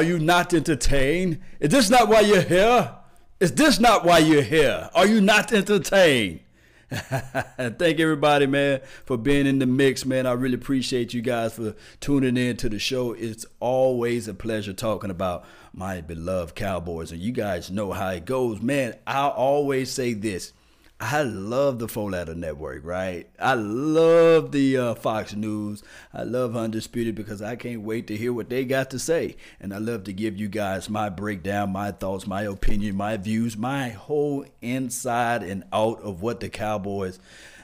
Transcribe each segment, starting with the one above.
Are you not entertained? Is this not why you're here? Is this not why you're here? Are you not entertained? Thank everybody, man, for being in the mix, man. I really appreciate you guys for tuning in to the show. It's always a pleasure talking about my beloved Cowboys, and you guys know how it goes, man. I always say this I love the Four Letter Network, right? I love the uh, Fox News. I love Undisputed because I can't wait to hear what they got to say. And I love to give you guys my breakdown, my thoughts, my opinion, my views, my whole inside and out of what the Cowboys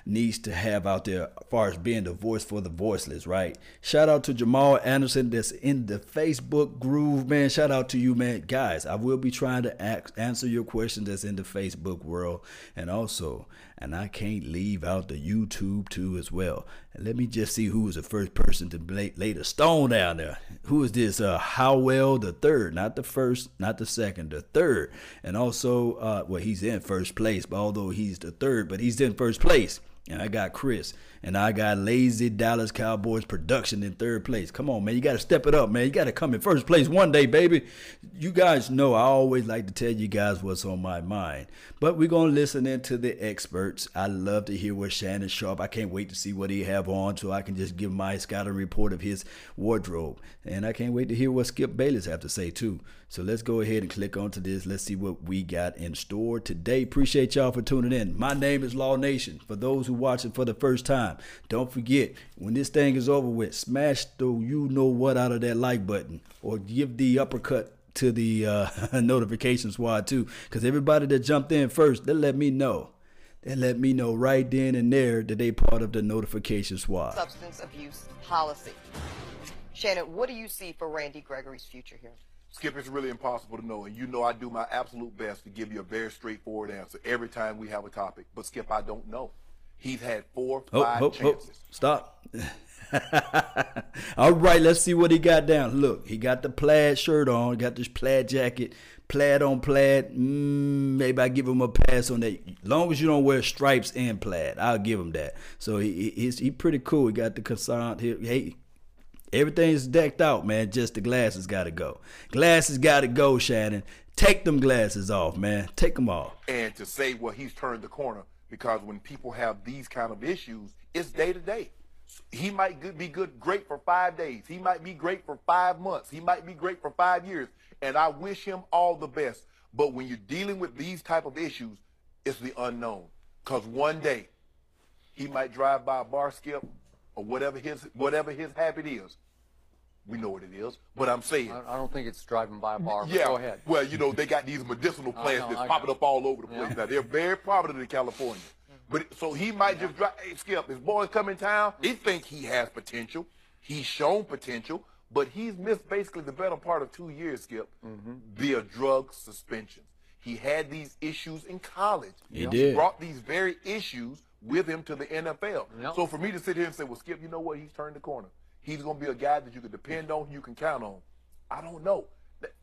needs to have out there as far as being the voice for the voiceless, right? Shout out to Jamal Anderson that's in the Facebook groove, man. Shout out to you, man. Guys, I will be trying to ask, answer your questions that's in the Facebook world. And also, and I can't leave out the YouTube too as well. And let me just see who was the first person to lay, lay the stone down there. Who is this? Uh, Howell the third, not the first, not the second, the third. And also, uh, well, he's in first place, but although he's the third, but he's in first place. And I got Chris. And I got Lazy Dallas Cowboys production in third place. Come on, man. You got to step it up, man. You got to come in first place one day, baby. You guys know I always like to tell you guys what's on my mind. But we're going to listen into the experts. I love to hear what Shannon Sharpe. I can't wait to see what he have on so I can just give my scouting report of his wardrobe. And I can't wait to hear what Skip Bayless have to say, too. So let's go ahead and click onto this. Let's see what we got in store today. Appreciate y'all for tuning in. My name is Law Nation. For those who watching for the first time, don't forget when this thing is over with, smash the you know what out of that like button or give the uppercut to the uh, notification squad too. Because everybody that jumped in first, they let me know. They let me know right then and there that they part of the notification squad. Substance abuse policy. Shannon, what do you see for Randy Gregory's future here? Skip, it's really impossible to know, and you know I do my absolute best to give you a very straightforward answer every time we have a topic. But Skip, I don't know. He's had four, Oh, five oh, oh, chances. stop. All right, let's see what he got down. Look, he got the plaid shirt on, got this plaid jacket, plaid on plaid. Mm, maybe I give him a pass on that. Long as you don't wear stripes and plaid, I'll give him that. So he, he he's he pretty cool. He got the croissant here. Hey, everything's decked out, man. Just the glasses got to go. Glasses got to go, Shannon. Take them glasses off, man. Take them off. And to say, well, he's turned the corner because when people have these kind of issues, it's day to day. He might be good, great for five days. He might be great for five months. He might be great for five years. And I wish him all the best. But when you're dealing with these type of issues, it's the unknown. Because one day he might drive by a bar skip or whatever his whatever his habit is. We know what it is, but I'm saying. I, I don't think it's driving by a bar. but Yeah. Go ahead. Well, you know, they got these medicinal plants know, that's I popping know. up all over the place Yeah. now. They're very prominent in California. But so he might just drive. Hey, Skip, his boys come in town. He think he has potential. He's shown potential, but he's missed basically the better part of two years, Skip, Mm-hmm. via drug suspensions. He had these issues in college. He did. brought these very issues with him to the NFL. Yep. So for me to sit here and say, well, Skip, you know what? He's turned the corner. He's going to be a guy that you can depend on, you can count on. I don't know.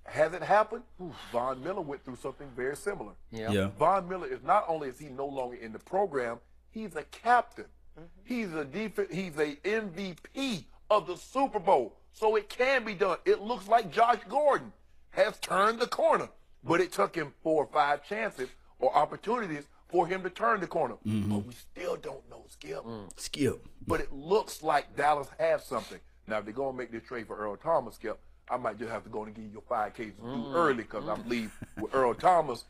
Has it happened? Von Miller went through something very similar. Yeah. Yeah. Von Miller is not only is he no longer in the program, he's a captain. Mm-hmm. He's a def- he's a MVP of the Super Bowl. So it can be done. It looks like Josh Gordon has turned the corner, but it took him four or five chances or opportunities for him to turn the corner. Mm-hmm. But we still don't know, Skip. Mm. Skip. But it looks like Dallas has something. Now, if they're going to make this trade for Earl Thomas, Skip, I might just have to go and give you your five Ks to do mm. early because I believe mm. with Earl Thomas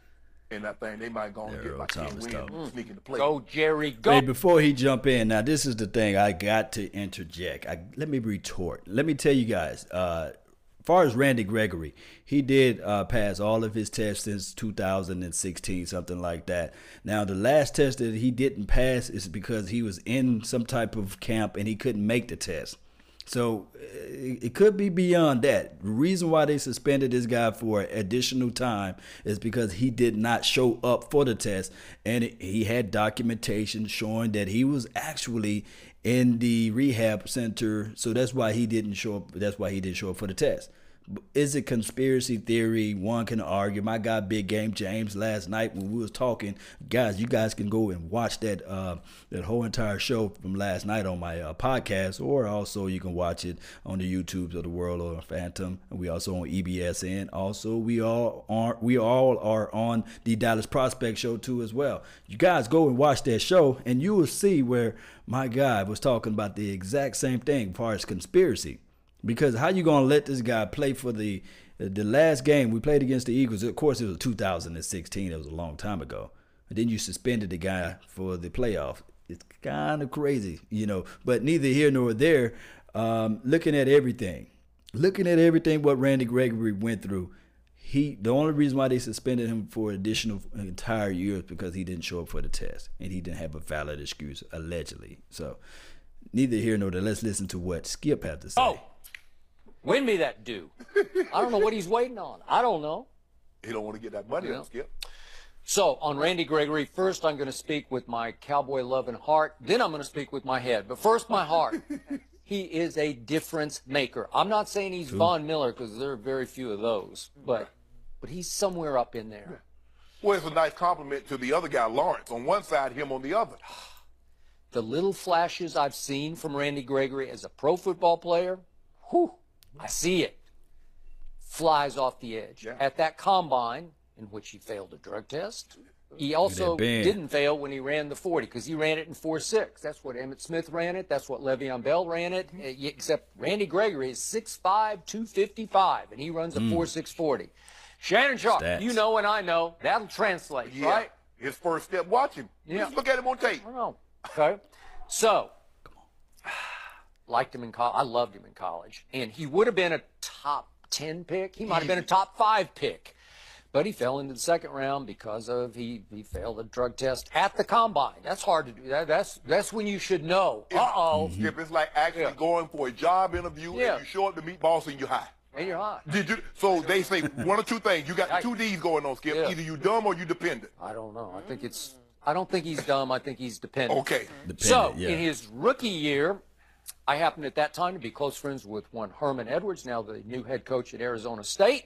and that thing, they might go and Yeah, get Earl like 10 Thomas wins tough. and sneak in the play. Go, Jerry. Go. Hey, before he jump in, now this is the thing I got to interject. I, let me retort. Let me tell you guys. Uh, as far as Randy Gregory, he did uh, pass all of his tests since 2016, something like that. Now, the last test that he didn't pass is because he was in some type of camp and he couldn't make the test. So uh, it it could be beyond that. The reason why they suspended this guy for additional time is because he did not show up for the test, and he had documentation showing that he was actually in the rehab center. So that's why he didn't show up. That's why he didn't show up for the test. is it conspiracy theory? One can argue. My guy, Big Game James, last night when we was talking, guys, you guys can go and watch that uh, that whole entire show from last night on my uh, podcast, or also you can watch it on the YouTubes of the World or Phantom. And we also on EBSN. Also, we all are we all are on the Dallas Prospect Show too as well. You guys go and watch that show, and you will see where my guy was talking about the exact same thing as far as conspiracy. Because how you gonna let this guy play for the the last game we played against the Eagles? Of course, it was 2016. It was a long time ago. And then you suspended the guy for the playoff. It's kind of crazy, you know. But neither here nor there. Um, looking at everything, looking at everything what Randy Gregory went through, he the only reason why they suspended him for additional entire year is because he didn't show up for the test and he didn't have a valid excuse allegedly. So neither here nor there. Let's listen to what Skip had to say. Oh, win me that due. I don't know what he's waiting on. I don't know. He don't want to get that money Yeah. on Skip. So on Randy Gregory, first I'm going to speak with my cowboy loving heart. Then I'm going to speak with my head. But first, my heart. He is a difference maker. I'm not saying he's Von Miller because there are very few of those, but but he's somewhere up in there. Well, it's a nice compliment to the other guy, Lawrence, on one side, him on the other. The little flashes I've seen from Randy Gregory as a pro football player, whew, I see it. Flies off the edge. Yeah. At that combine, in which he failed a drug test, he also didn't fail when he ran the 40 because he ran it in 4.6. That's what Emmitt Smith ran it. That's what Le'Veon Bell ran it. Uh, y- Except Randy Gregory is 6'5", 255, and he runs a 4.640. Shannon Sharpe, Stats. you know and I know, that'll translate, Yeah. right? His first step, watch him. Yeah. Just look at him on tape. I don't know. Okay. So, liked him in college. I loved him in college. And he would have been a top 10 pick. He might have been a top five pick. But he fell into the second round because of he, he failed a drug test at the combine. That's hard to do. That, that's that's when you should know. Uh oh. Skip, it's like actually Yeah. going for a job interview Yeah. and you show up to meet boss and you're high. And you're hot. Did you? So they say one or two things. You got the two D's going on, Skip. Yeah. Either you dumb or you dependent. I don't know. I think it's. I don't think he's dumb. I think he's dependent. Okay. So, Dependent, yeah. in his rookie year, I happened at that time to be close friends with one Herman Edwards, now the new head coach at Arizona State.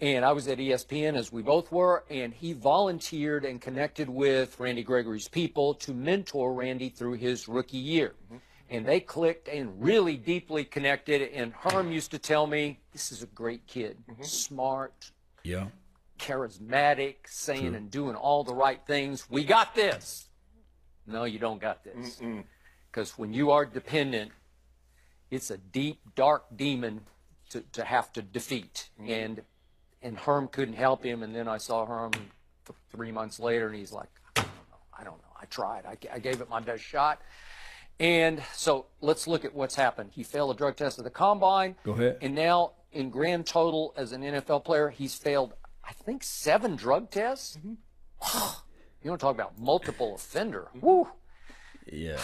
And I was at ESPN, as we both were, and he volunteered and connected with Randy Gregory's people to mentor Randy through his rookie year. Mm-hmm. And they clicked and really deeply connected. And Herm used to tell me, This is a great kid, mm-hmm. smart, Yeah. charismatic, saying and doing all the right things. We got this. No, you don't got this. Because when you are dependent, it's a deep, dark demon to, to have to defeat. Mm-hmm. And and Herm couldn't help him. And then I saw Herm th- three months later, and he's like, I don't know. I don't know. I tried. I, I gave it my best shot. And so let's look at what's happened. He failed a drug test at the combine. Go ahead. And now, in grand total, as an NFL player, he's failed, I think, seven drug tests. Mm-hmm. you want to talk about multiple offender? Mm-hmm. Woo! Yeah.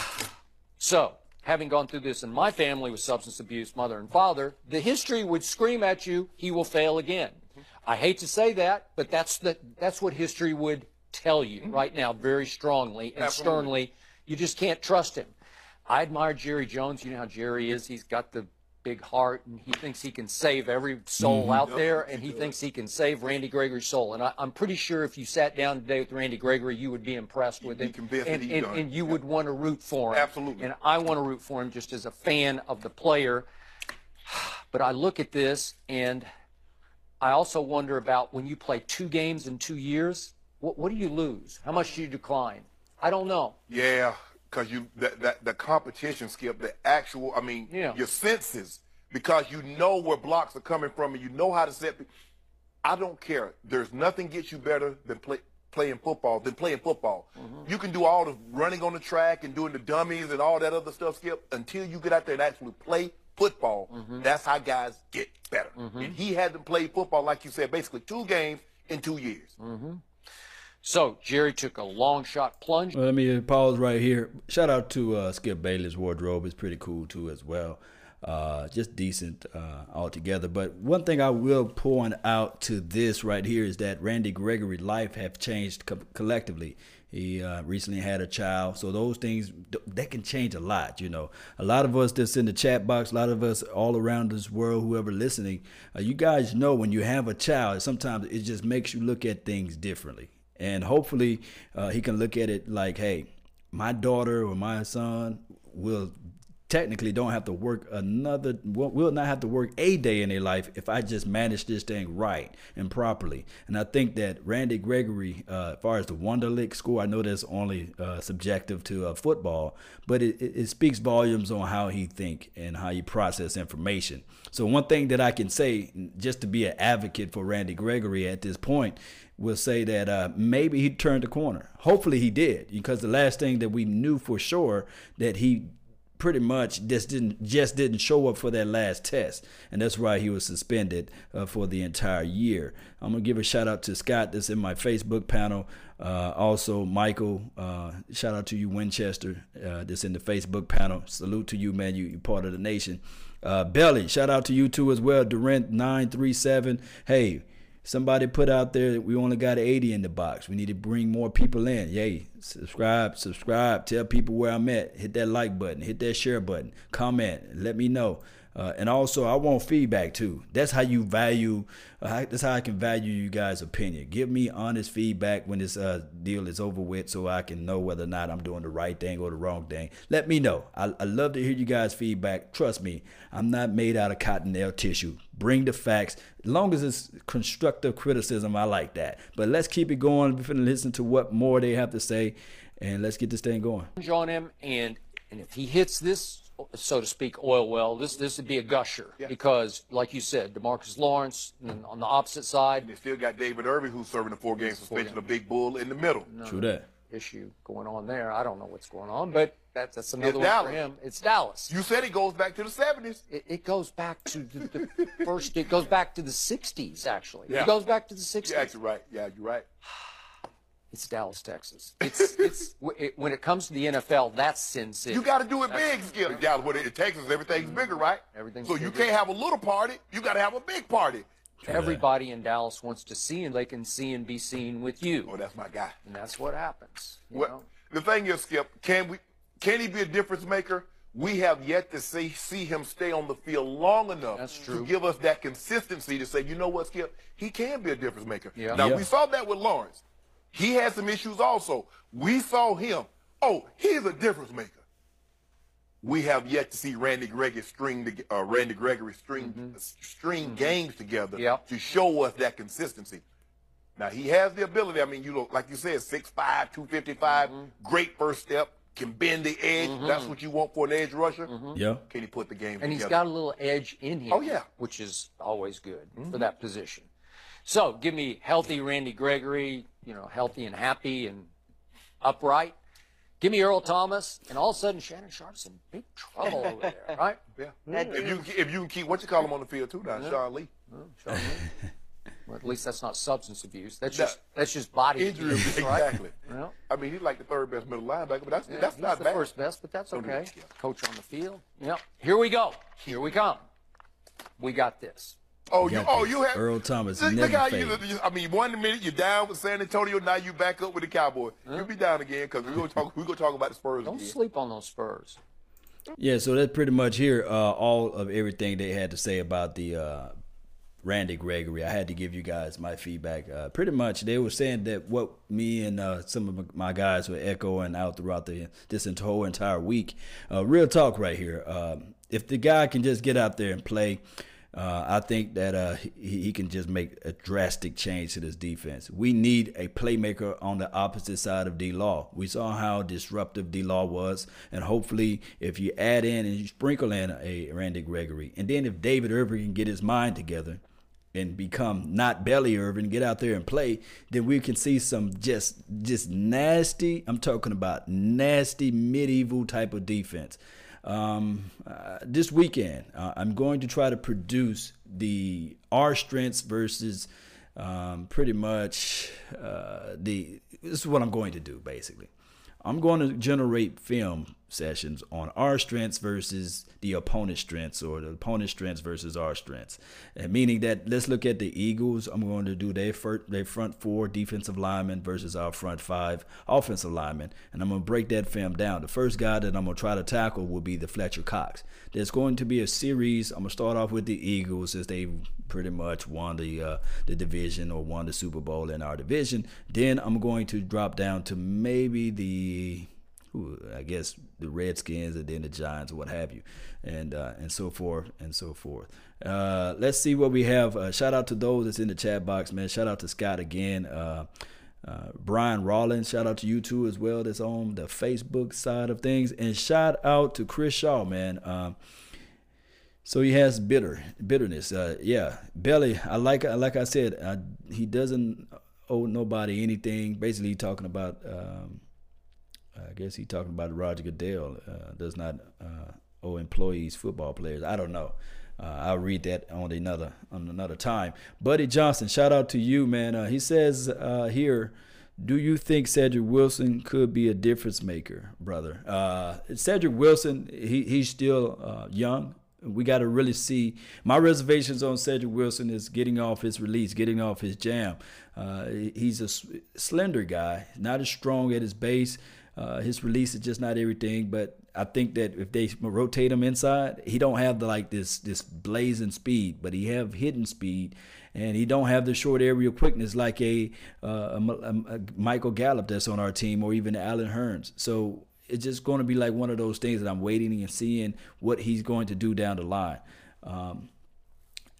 So, having gone through this in my family with substance abuse, mother and father, the history would scream at you, he will fail again. Mm-hmm. I hate to say that, but that's the that's what history would tell you right now, very strongly and Absolutely. sternly. You just can't trust him. I admire Jerry Jones. You know how Jerry is. He's got the big heart, and he thinks he can save every soul out there, and he thinks he can save Randy Gregory's soul. And I, I'm pretty sure if you sat down today with Randy Gregory, you would be impressed with him, and, and, and you would want to root for him. Absolutely. And I want to root for him just as a fan of the player. But I look at this and I also wonder about when you play two games in two years, what, what do you lose? How much do you decline? I don't know. Yeah, because you that, that the competition, Skip, the actual, I mean, Yeah. your senses, because you know where blocks are coming from and you know how to set. I don't care. There's nothing gets you better than play, playing football than playing football. Mm-hmm. You can do all the running on the track and doing the dummies and all that other stuff, Skip, until you get out there and actually play football. Mm-hmm. That's how guys get better. And he hadn't played football, like you said, basically two games in two years. Mm. So Jerry took a long shot plunge. Well, let me pause right here. Shout out to uh, Skip Bayless' wardrobe. It's pretty cool too as well. uh, just decent uh, altogether. But one thing I will point out to this right here is that Randy Gregory life have changed co- collectively. He uh, recently had a child, so those things that can change a lot. You know, a lot of us that's in the chat box, a lot of us all around this world, whoever listening, uh, you guys know when you have a child, sometimes it just makes you look at things differently. And hopefully, uh, he can look at it like, hey, my daughter or my son will technically don't have to work another will not have to work a day in their life if I just manage this thing right and properly. And I think that Randy Gregory, uh, as far as the Wonderlic score, I know that's only uh, subjective to uh, football, but it, it, speaks volumes on how he think and how he process information. So one thing that I can say, just to be an advocate for Randy Gregory at this point, will say that uh, maybe he turned the corner. Hopefully he did, because the last thing that we knew for sure that he pretty much just didn't just didn't show up for that last test, and that's why he was suspended uh, for the entire year. I'm gonna give a shout out to Scott that's in my Facebook panel. Uh, also, Michael, uh, shout out to you, Winchester, uh, that's in the Facebook panel. Salute to you, man. You, you part of the nation. Uh, Belly, shout out to you too as well. Durant nine three seven. Hey, somebody put out there we only got 80 in the box. We need to bring more people in. Yay. Subscribe, subscribe, tell people where I'm at. Hit that like button, hit that share button, comment, let me know. Uh, and also, I want feedback too. That's how you value. Uh, that's how I can value you guys' opinion. Give me honest feedback when this uh, deal is over with, so I can know whether or not I'm doing the right thing or the wrong thing. Let me know. I, I love to hear you guys' feedback. Trust me, I'm not made out of cottonelle tissue. Bring the facts. As long as it's constructive criticism, I like that. But let's keep it going. We're to listen to what more they have to say, and let's get this thing going. On him, and and if he hits this so to speak, oil well. This this would be a gusher yeah. because, like you said, DeMarcus Lawrence on the opposite side. And they still got David Irving, who's serving a four game suspension, a big bull in the middle. True that issue going on there. I don't know what's going on, but that, that's another it's one Dallas. for him. It's Dallas. You said it goes back to the 70s. It, it goes back to the, the first. It goes back to the 60s, actually. Yeah. It goes back to the 60s. You're actually right. Yeah, you're right. It's Dallas, Texas. It's it's it, when it comes to the NFL, that's Sin City. You got to do it big, Skip. Dallas, when in Texas, everything's mm-hmm. bigger, right? Everything's so bigger. you can't have a little party. You got to have a big party. Everybody in Dallas wants to see, and they can see and be seen with you. Oh, that's my guy. And that's what happens. well, the thing is, Skip, can we? Can he be a difference maker? We have yet to see see him stay on the field long enough to give us that consistency to say, you know what, Skip, he can be a difference maker. Yeah. Now yeah. we saw that with Lawrence. He had some issues also. We saw him. Oh, he's a difference maker. We have yet to see Randy Gregory string the, uh, Randy Gregory string mm-hmm. string mm-hmm. games together yep. to show us that consistency. Now he has the ability. I mean, you look like you said, 6'5", 255, mm-hmm. great first step, can bend the edge. Mm-hmm. That's what you want for an edge rusher. Mm-hmm. Yeah. Can he put the game? And together? he's got a little edge in him. Oh yeah, which is always good for mm-hmm. that position. So give me healthy Randy Gregory, you know, healthy and happy and upright. Give me Earl Thomas, and all of a sudden Shannon Sharpe's in big trouble over there, right? Yeah. If you if you can keep what you call him on the field too now, yeah. Sean Lee. Sean Lee. well, at least that's not substance abuse. That's just that's just body injury abuse, exactly. Well, I mean, he's like the third best middle linebacker, but that's yeah, that's not the bad. first best, but that's okay. Coach on the field. Yep. Here we go. Here we come. We got this. Oh, you, oh, you have Earl Thomas. Look, never how you, I mean, one minute you're down with San Antonio, now you back up with the Cowboys. Huh? You'll be down again because we're gonna talk. We're gonna talk about the Spurs. Don't again. sleep on those Spurs. Yeah, so that's pretty much here uh, all of everything they had to say about the uh, Randy Gregory. I had to give you guys my feedback. Uh, pretty much, they were saying that what me and uh, some of my guys were echoing out throughout the this whole entire week. Uh, real talk right here. Um, if the guy can just get out there and play. Uh, I think that uh, he, he, can just make a drastic change to this defense. We need a playmaker on the opposite side of D Law. We saw how disruptive D Law was, and hopefully, if you add in and you sprinkle in a Randy Gregory, and then if David Irving can get his mind together and become not Belly Irving, get out there and play, then we can see some just just nasty. I'm talking about nasty medieval type of defense um, uh, this weekend, uh, I'm going to try to produce the our strengths versus um, pretty much uh, the. This is what I'm going to do basically. I'm going to generate film sessions on our strengths versus the opponent's strengths or the opponent's strengths versus our strengths. And meaning that let's look at the Eagles. I'm going to do their, first, their front four defensive linemen versus our front five offensive linemen. And I'm going to break that film down. The first guy that I'm going to try to tackle will be the Fletcher Cox. There's going to be a series. I'm going to start off with the Eagles as they pretty much won the uh, the division or won the Super Bowl in our division. Then I'm going to drop down to maybe the I guess the Redskins and then the Giants what have you, and uh, and so forth and so forth. Uh, let's see what we have. Uh, shout out to those that's in the chat box, man. Shout out to Scott again. Uh, uh, Brian Rollins, shout out to you too as well. That's on the Facebook side of things, and shout out to Chris Shaw, man. Um, so he has bitter bitterness. Uh, yeah, Belly. I like like I said, he doesn't owe nobody anything. Basically, talking about. Um, I guess he's talking about Roger Goodell uh, does not uh, owe employees football players. I don't know. Uh, I'll read that on another on another time. Buddy Johnson, shout out to you, man. Uh, he says uh, here, do you think Cedric Wilson could be a difference maker, brother? Uh, Cedric Wilson, he, he's still young. We got to really see. My reservations on Cedric Wilson is getting off his release, getting off his jam. he's a slender guy, not as strong at his base. Uh, his release is just not everything, but I think that if they rotate him inside, he don't have the like this this blazing speed, but he have hidden speed, and he don't have the short area quickness like a, uh, a, a, Michael Gallup that's on our team, or even Allen Hurns. So it's just going to be like one of those things that I'm waiting and seeing what he's going to do down the line. Um,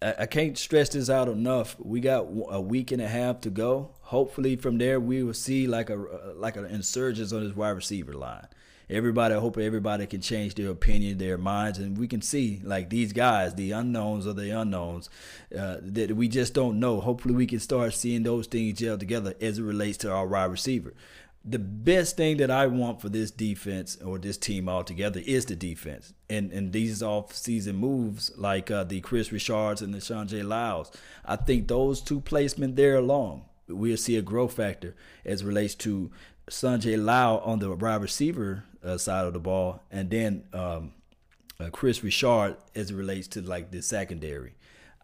I can't stress this out enough. We got a week and a half to go. Hopefully, from there we will see like a like an insurgence on this wide receiver line. Everybody, I hope everybody can change their opinion, their minds, and we can see like these guys, the unknowns or the unknowns uh, that we just don't know. Hopefully, we can start seeing those things gel together as it relates to our wide receiver the best thing that I want for this defense or this team altogether is the defense. And and these off season moves like uh, the Kris Richards and the Sanjay Lal, I think those two placements there alone, we'll see a growth factor as relates to Sanjay Lal on the wide receiver uh, side of the ball, and then um, uh, Kris Richard as it relates to like the secondary.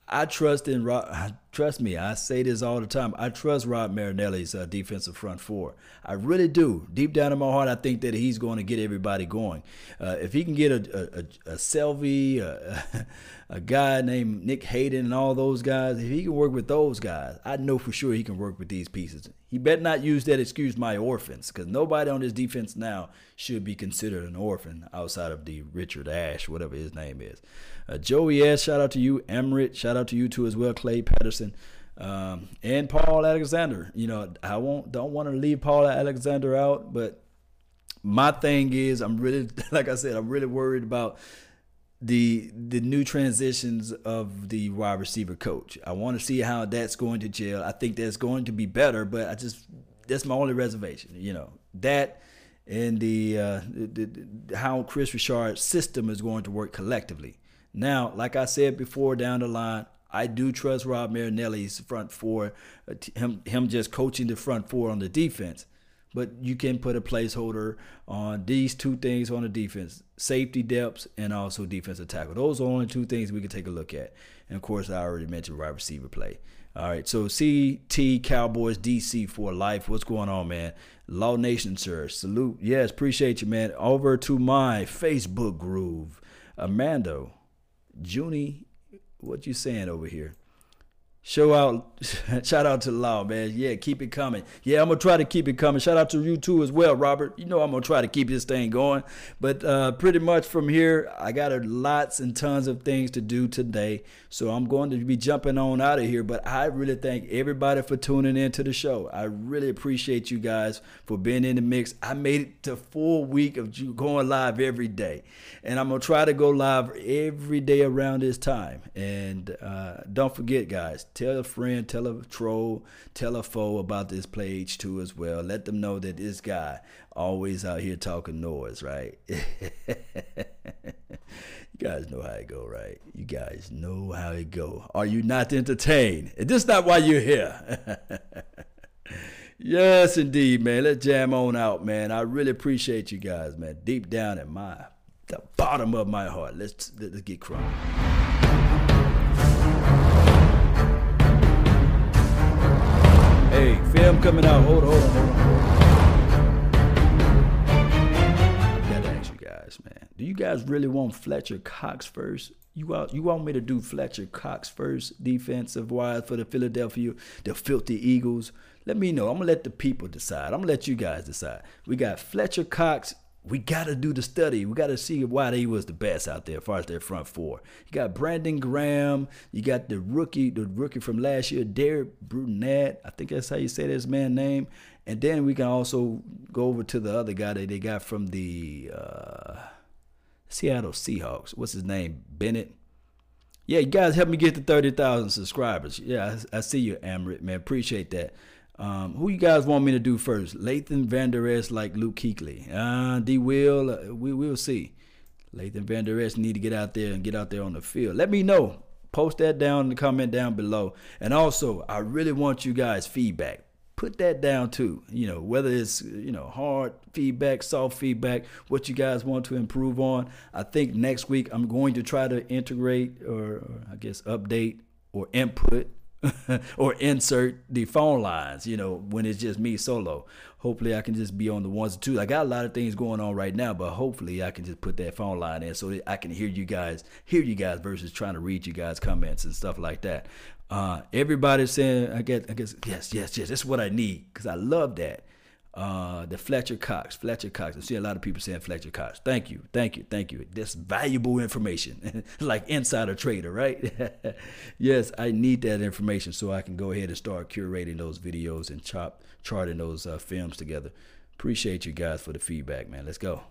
I trust in Rob. Trust me, I say this all the time. I trust Rod Marinelli's uh, defensive front four. I really do. Deep down in my heart, I think that he's going to get everybody going. Uh, if he can get a, a, a Selvie, a, a, guy named Nick Hayden, and all those guys, if he can work with those guys, I know for sure he can work with these pieces. He better not use that excuse, my orphans, because nobody on this defense now should be considered an orphan outside of the Richard Ash, whatever his name is. Uh, Joey S., shout out to you. Emrit, shout out to you too as well. Clay Patterson. Um, and Paul Alexander. You know, I won't don't want to leave Paul Alexander out, but my thing is I'm really like I said, I'm really worried about the the new transitions of the wide receiver coach. I want to see how that's going to gel. I think that's going to be better, but I just that's my only reservation. You know that and the, uh, the, the how Kris Richard's system is going to work collectively. Now, like I said before, down the line, I do trust Rod Marinelli's front four, uh, him him just coaching the front four on the defense. But you can put a placeholder on these two things on the defense: safety depths and also defensive tackle. Those are only two things we can take a look at. And of course, I already mentioned wide receiver play. All right, so CT Cowboys DC for life. What's going on, man? Law Nation, sir. Salute. Yes, appreciate you, man. Over to my Facebook groove. Amando Junie, what you saying over here? Show out, shout out to Law, man. Yeah, keep it coming. Yeah, I'm gonna try to keep it coming. Shout out to you too as well, Robert. You know I'm gonna try to keep this thing going. But uh, pretty much from here, I got lots and tons of things to do today, so I'm going to be jumping on out of here. But I really thank everybody for tuning in to the show. I really appreciate you guys for being in the mix. I made it to full week of going live every day, and I'm gonna try to go live every day around this time. And uh, don't forget, guys Tell a friend, tell a troll, tell a foe about this Play H2 as well. Let them know that this guy always out here talking noise, right? you guys know how it go, right? You guys know how it go. Are you not entertained? Is This not why you're here. yes, indeed, man. Let's jam on out, man. I really appreciate you guys, man. Deep down in my the bottom of my heart. Let's let's get crunk. Hey, film coming out. Hold on, hold on, hold on. Gotta ask you guys, man. Do you guys really want Fletcher Cox first? You want you want me to do Fletcher Cox first, defensive wise for the Philadelphia, the filthy Eagles? Let me know. I'm gonna let the people decide. I'm gonna let you guys decide. We got Fletcher Cox we got to do the study. We got to see why they was the best out there as far as their front four. You got Brandon Graham. You got the rookie, the rookie from last year, Derek Barnett. I think that's how you say this man's name. And then we can also go over to the other guy that they got from the uh, Seattle Seahawks. What's his name? Bennett. Yeah, you guys help me get to 30,000 subscribers. Yeah, I, I see you, Amrit, man. Appreciate that. Um, who you guys want me to do first? Leighton Vander Esch like Luke Kuechly. Uh, D Will, uh, we will see. Leighton Vander Esch need to get out there and get out there on the field. Let me know. Post that down in the comment down below. And also, I really want you guys feedback. Put that down too. You know, whether it's you know hard feedback, soft feedback, what you guys want to improve on. I think next week I'm going to try to integrate or, or I guess update or input or insert the phone lines, you know, when it's just me solo. Hopefully I can just be on the ones and twos. I got a lot of things going on right now, but hopefully I can just put that phone line in so that I can hear you guys, hear you guys versus trying to read you guys comments and stuff like that. Uh, everybody's saying, I guess, I guess, yes, yes, yes, that's what I need because I love that uh, the Fletcher Cox. Fletcher Cox. I see a lot of people saying Fletcher Cox. Thank you, thank you, thank you. This valuable information, like insider trader, right? yes, I need that information so I can go ahead and start curating those videos and chop charting those uh, films together. Appreciate you guys for the feedback, man. Let's go.